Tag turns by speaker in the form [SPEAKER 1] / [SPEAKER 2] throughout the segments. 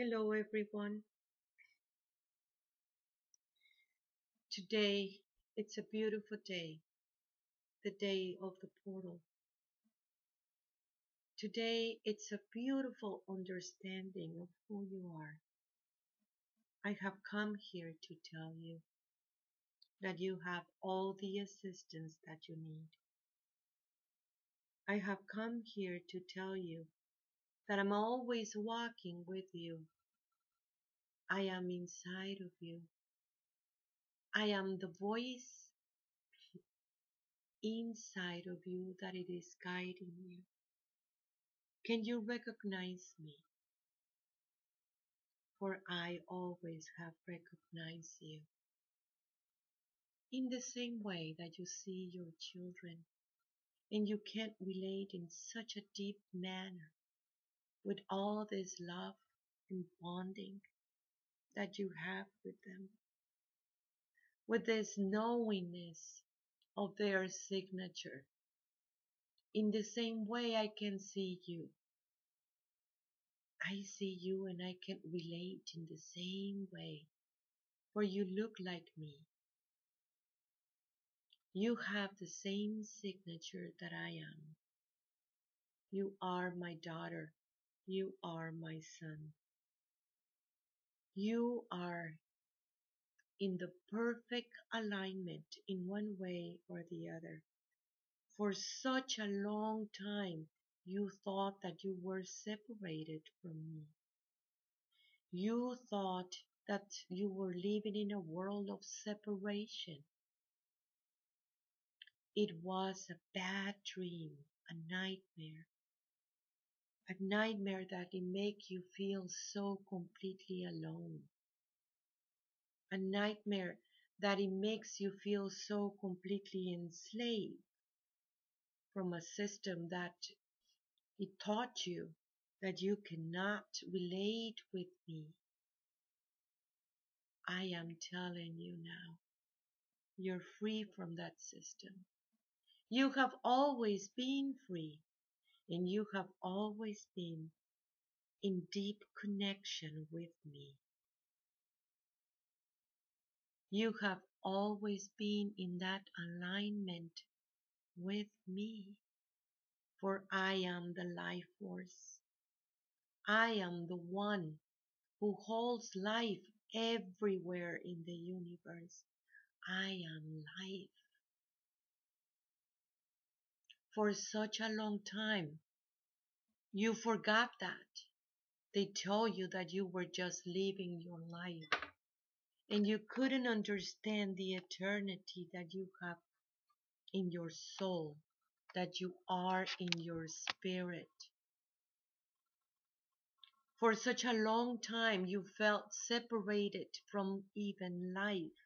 [SPEAKER 1] Hello, everyone. Today, it's a beautiful day, the day of the portal. Today, it's a beautiful understanding of who you are. I have come here to tell you that you have all the assistance that you need. I have come here to tell you that I'm always walking with you. I am inside of you. I am the voice inside of you that it is guiding you. Can you recognize me? For I always have recognized you. In the same way that you see your children and you can relate in such a deep manner with all this love and bonding that you have with them, with this knowingness of their signature. In the same way, I can see you. I see you and I can relate in the same way, for you look like me. You have the same signature that I am. You are my daughter. You are my son. You are in the perfect alignment in one way or the other. For such a long time, you thought that you were separated from me. You thought that you were living in a world of separation. It was a bad dream, a nightmare. A nightmare that it make you feel so completely alone. A nightmare that it makes you feel so completely enslaved from a system that it taught you that you cannot relate with me. I am telling you now, you're free from that system. You have always been free, and you have always been in deep connection with me. You have always been in that alignment with me, for I am the life force. I am the one who holds life everywhere in the universe. I am life. For such a long time, you forgot that. They told you that you were just living your life and you couldn't understand the eternity that you have in your soul, that you are in your spirit. For such a long time, you felt separated from even life,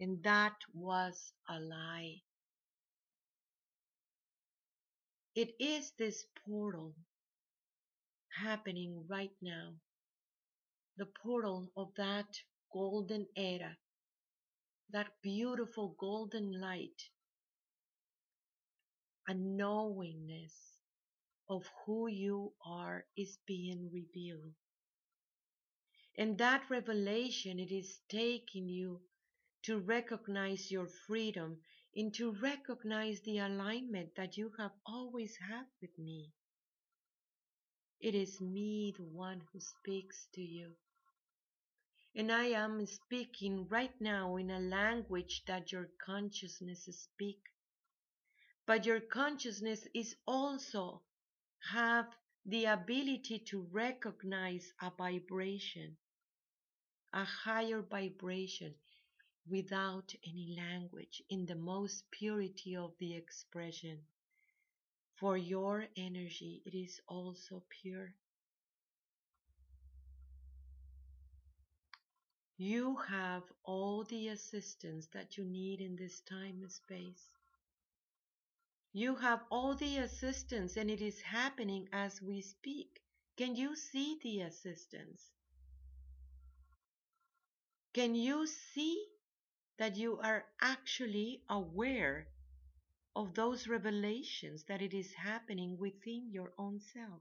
[SPEAKER 1] and that was a lie. It is this portal happening right now, the portal of that golden era, that beautiful golden light, a knowingness of who you are is being revealed. And that revelation, it is taking you to recognize your freedom and to recognize the alignment that you have always had with me. It is me, the one who speaks to you. And I am speaking right now in a language that your consciousness speak. But your consciousness is also have the ability to recognize a vibration, a higher vibration without any language in the most purity of the expression. For your energy, it is also pure. You have all the assistance that you need in this time and space. You have all the assistance and it is happening as we speak. Can you see the assistance? Can you see that you are actually aware of those revelations that it is happening within your own self?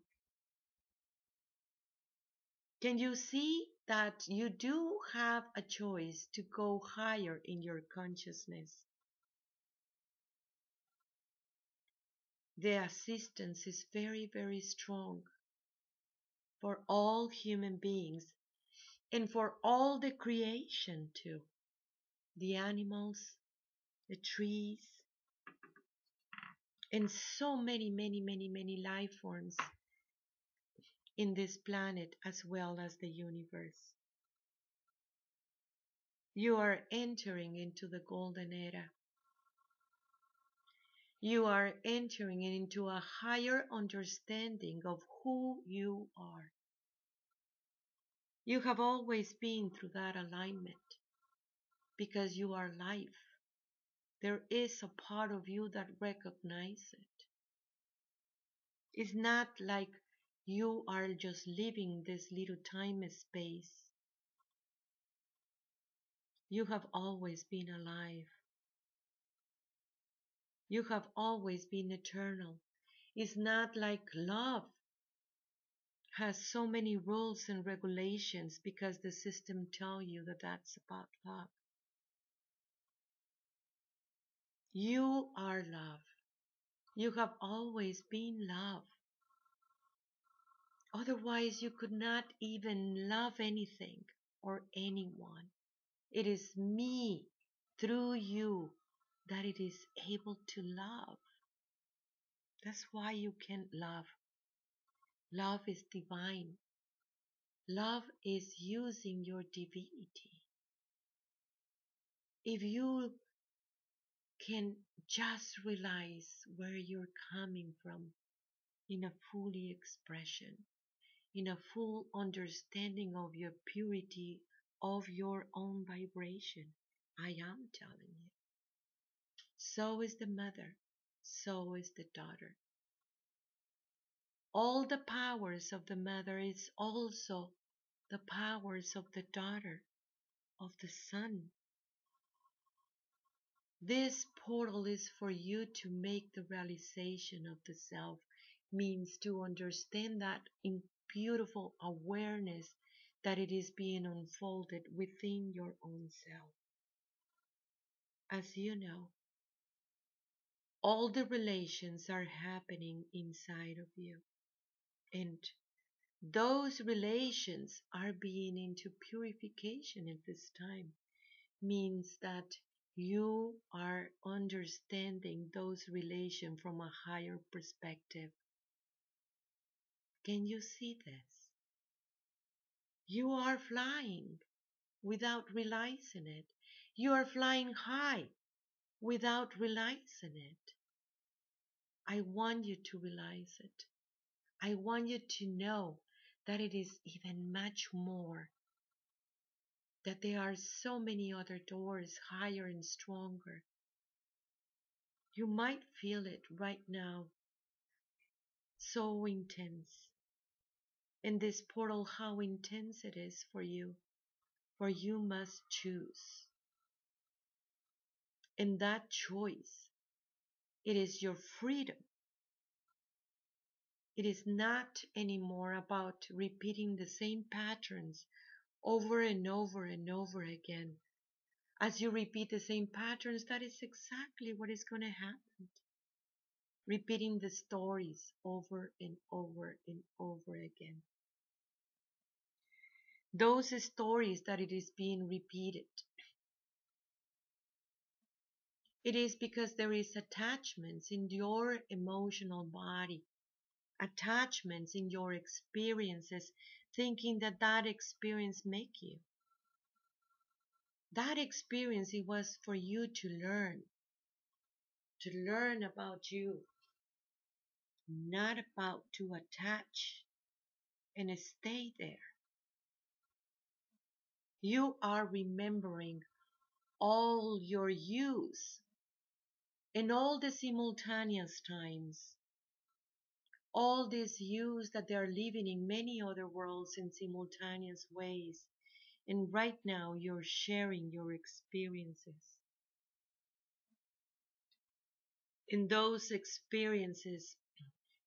[SPEAKER 1] Can you see that you do have a choice to go higher in your consciousness? The assistance is very, very strong for all human beings and for all the creation too. The animals, the trees, and so many, many, many, many life forms in this planet as well as the universe. You are entering into the golden era. You are entering into a higher understanding of who you are. You have always been through that alignment because you are life. There is a part of you that recognizes it. It's not like you are just living this little time space. You have always been alive. You have always been eternal. It's not like love has so many rules and regulations because the system tell you that that's about love. You are love. You have always been love. Otherwise, you could not even love anything or anyone. It is me through you that it is able to love. That's why you can love. Love is divine. Love is using your divinity. If you can just realize where you're coming from in a fully expression, in a full understanding of your purity of your own vibration. I am telling you. So is the mother, so is the daughter. All the powers of the mother is also the powers of the daughter, of the son. This portal is for you to make the realization of the self, means to understand that in beautiful awareness that it is being unfolded within your own self. As you know, all the relations are happening inside of you. And those relations are being into purification at this time. Means that you are understanding those relations from a higher perspective. Can you see this? You are flying without realizing it. You are flying high without realizing it. I want you to realize it. I want you to know that it is even much more. That there are so many other doors higher and stronger. You might feel it right now. So intense. In this portal, how intense it is for you. For you must choose. In that choice, it is your freedom it is not anymore about repeating the same patterns over and over and over again. As you repeat the same patterns, that is exactly what is going to happen. Repeating the stories over and over and over again. Those stories that it is being repeated. It is because there is attachments in your emotional body attachments in your experiences, thinking that that experience make you. That experience, it was for you to learn, to learn about you, not about to attach and stay there. You are remembering all your use in all the simultaneous times all these use that they are living in many other worlds in simultaneous ways. And right now you're sharing your experiences. In those experiences,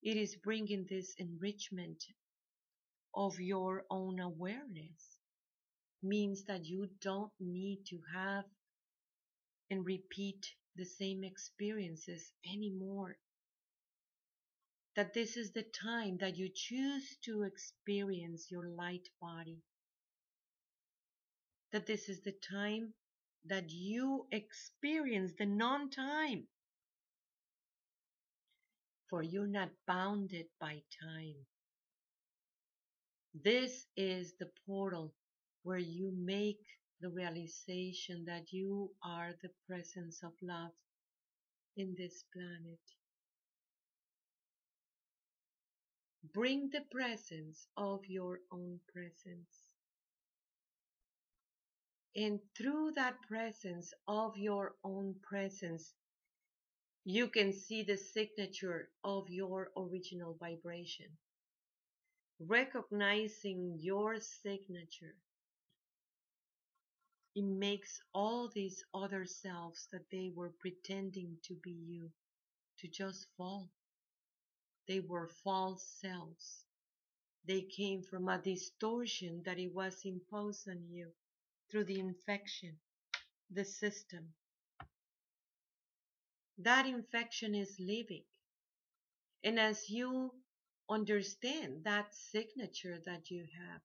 [SPEAKER 1] it is bringing this enrichment of your own awareness means that you don't need to have and repeat the same experiences anymore. That this is the time that you choose to experience your light body. That this is the time that you experience the non time. For you're not bounded by time. This is the portal where you make the realization that you are the presence of love in this planet. Bring the presence of your own presence. And through that presence of your own presence, you can see the signature of your original vibration. Recognizing your signature, it makes all these other selves that they were pretending to be you to just fall. They were false selves. They came from a distortion that it was imposed on you through the infection, the system. That infection is living. And as you understand that signature that you have,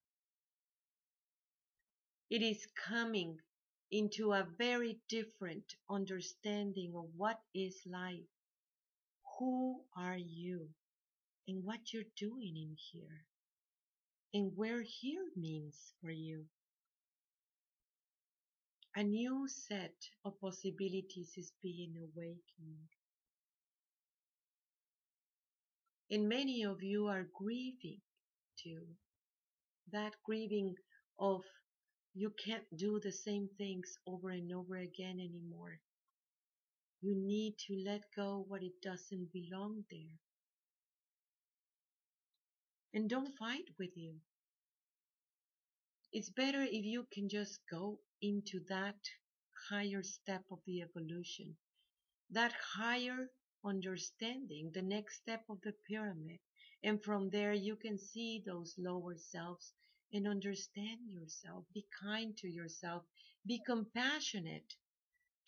[SPEAKER 1] it is coming into a very different understanding of what is life. Who are you? And what you're doing in here. And where here means for you. A new set of possibilities is being awakened. And many of you are grieving too. That grieving of you can't do the same things over and over again anymore. You need to let go what it doesn't belong there. And don't fight with you. It's better if you can just go into that higher step of the evolution, that higher understanding, the next step of the pyramid. And from there, you can see those lower selves and understand yourself. Be kind to yourself. Be compassionate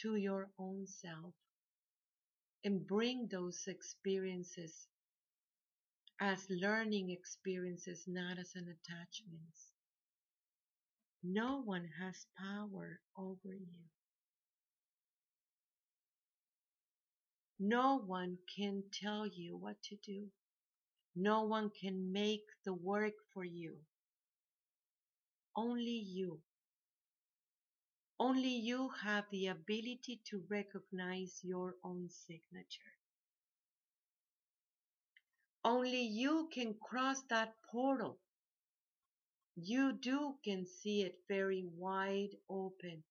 [SPEAKER 1] to your own self. And bring those experiences as learning experiences, not as an attachment. No one has power over you. No one can tell you what to do. No one can make the work for you. Only you. Only you have the ability to recognize your own signature. Only you can cross that portal. You do can see it very wide open,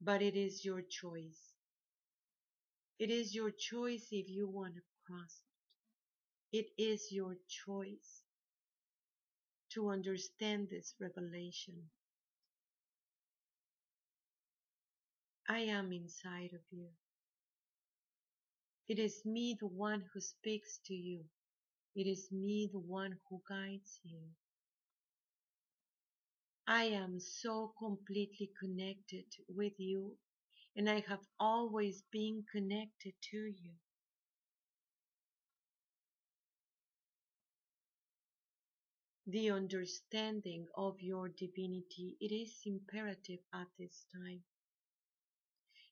[SPEAKER 1] but it is your choice. It is your choice if you want to cross it. It is your choice to understand this revelation. I am inside of you. It is me, the one who speaks to you. It is me, the one who guides you. I am so completely connected with you and I have always been connected to you. The understanding of your divinity, it is imperative at this time.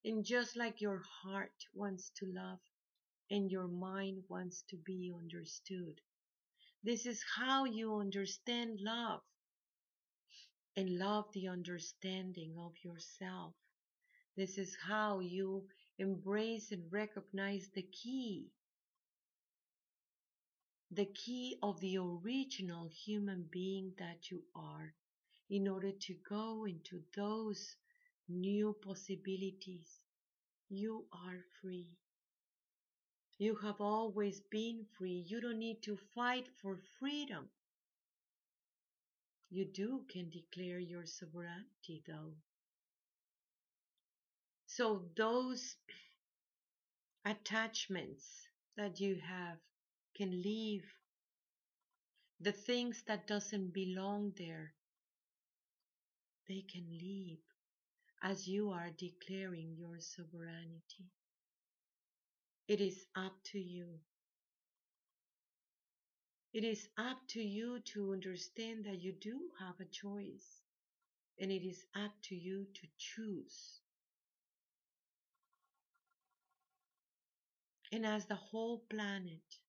[SPEAKER 1] And just like your heart wants to love and your mind wants to be understood, this is how you understand love and love the understanding of yourself. This is how you embrace and recognize the key, the key of the original human being that you are in order to go into those new possibilities. You are free. You have always been free. You don't need to fight for freedom. You do can declare your sovereignty though. So those attachments that you have can leave The things that doesn't belong there, they can leave as you are declaring your sovereignty. It is up to you. It is up to you to understand that you do have a choice, and it is up to you to choose. And as the whole planet,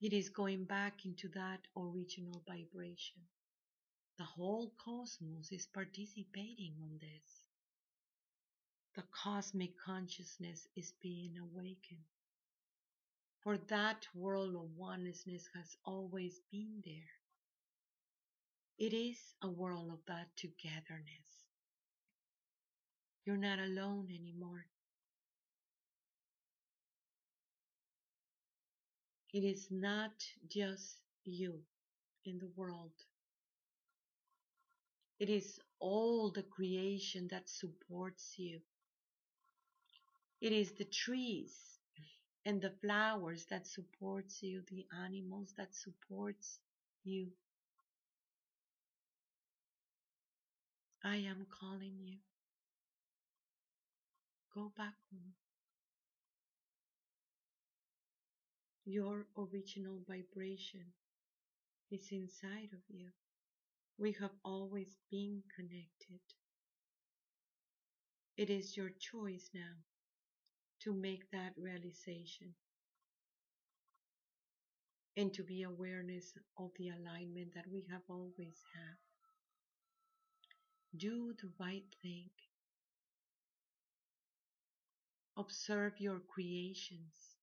[SPEAKER 1] it is going back into that original vibration. The whole cosmos is participating on this. The cosmic consciousness is being awakened. For that world of oneness has always been there. It is a world of that togetherness. You're not alone anymore. It is not just you in the world. It is all the creation that supports you. It is the trees and the flowers that supports you, the animals that supports you. I am calling you. Go back home. Your original vibration is inside of you. We have always been connected. It is your choice now to make that realization and to be awareness of the alignment that we have always had. Do the right thing. Observe your creations,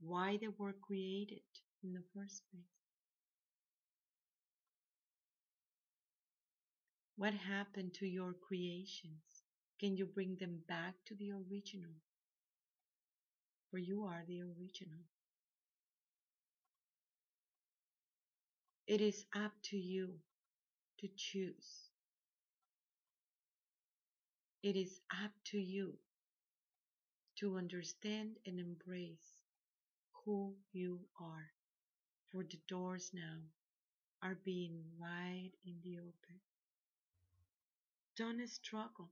[SPEAKER 1] why they were created in the first place. What happened to your creations? Can you bring them back to the original? For you are the original. It is up to you to choose. It is up to you to understand and embrace who you are. For the doors now are being wide in the open. Don't struggle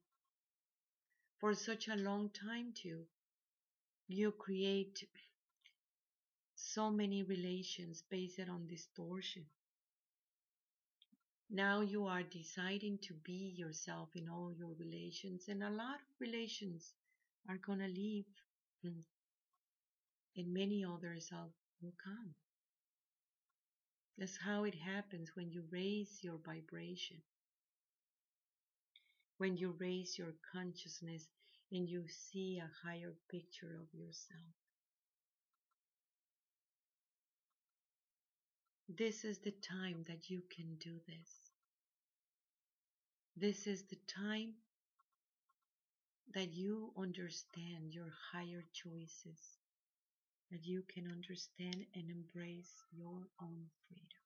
[SPEAKER 1] for such a long time too. You create so many relations based on distortion. Now you are deciding to be yourself in all your relations, and a lot of relations are gonna leave, hmm, and many others will come. That's how it happens when you raise your vibration when you raise your consciousness and you see a higher picture of yourself. This is the time that you can do this. This is the time that you understand your higher choices, that you can understand and embrace your own freedom.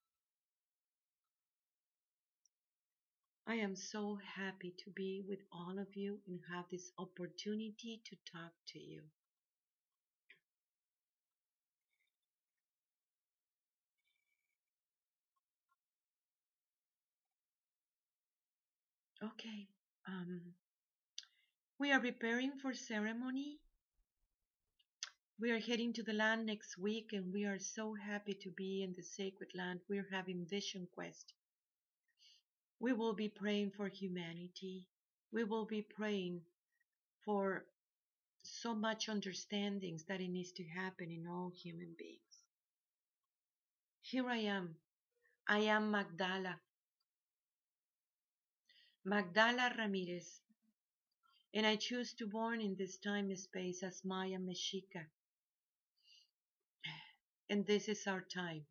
[SPEAKER 1] I am so happy to be with all of you and have this opportunity to talk to you. Okay, um, we are preparing for ceremony. We are heading to the land next week and we are so happy to be in the sacred land. We're having Vision Quest. We will be praying for humanity. We will be praying for so much understandings that it needs to happen in all human beings. Here I am. I am Magdala. Magdala Ramirez. And I choose to born in this time and space as Maya Mexica. And this is our time.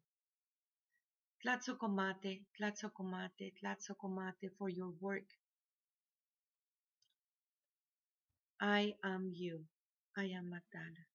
[SPEAKER 1] Tlatzocomate, Tlatzocomate, Tlatzocomate for your work. I am you. I am Magdala.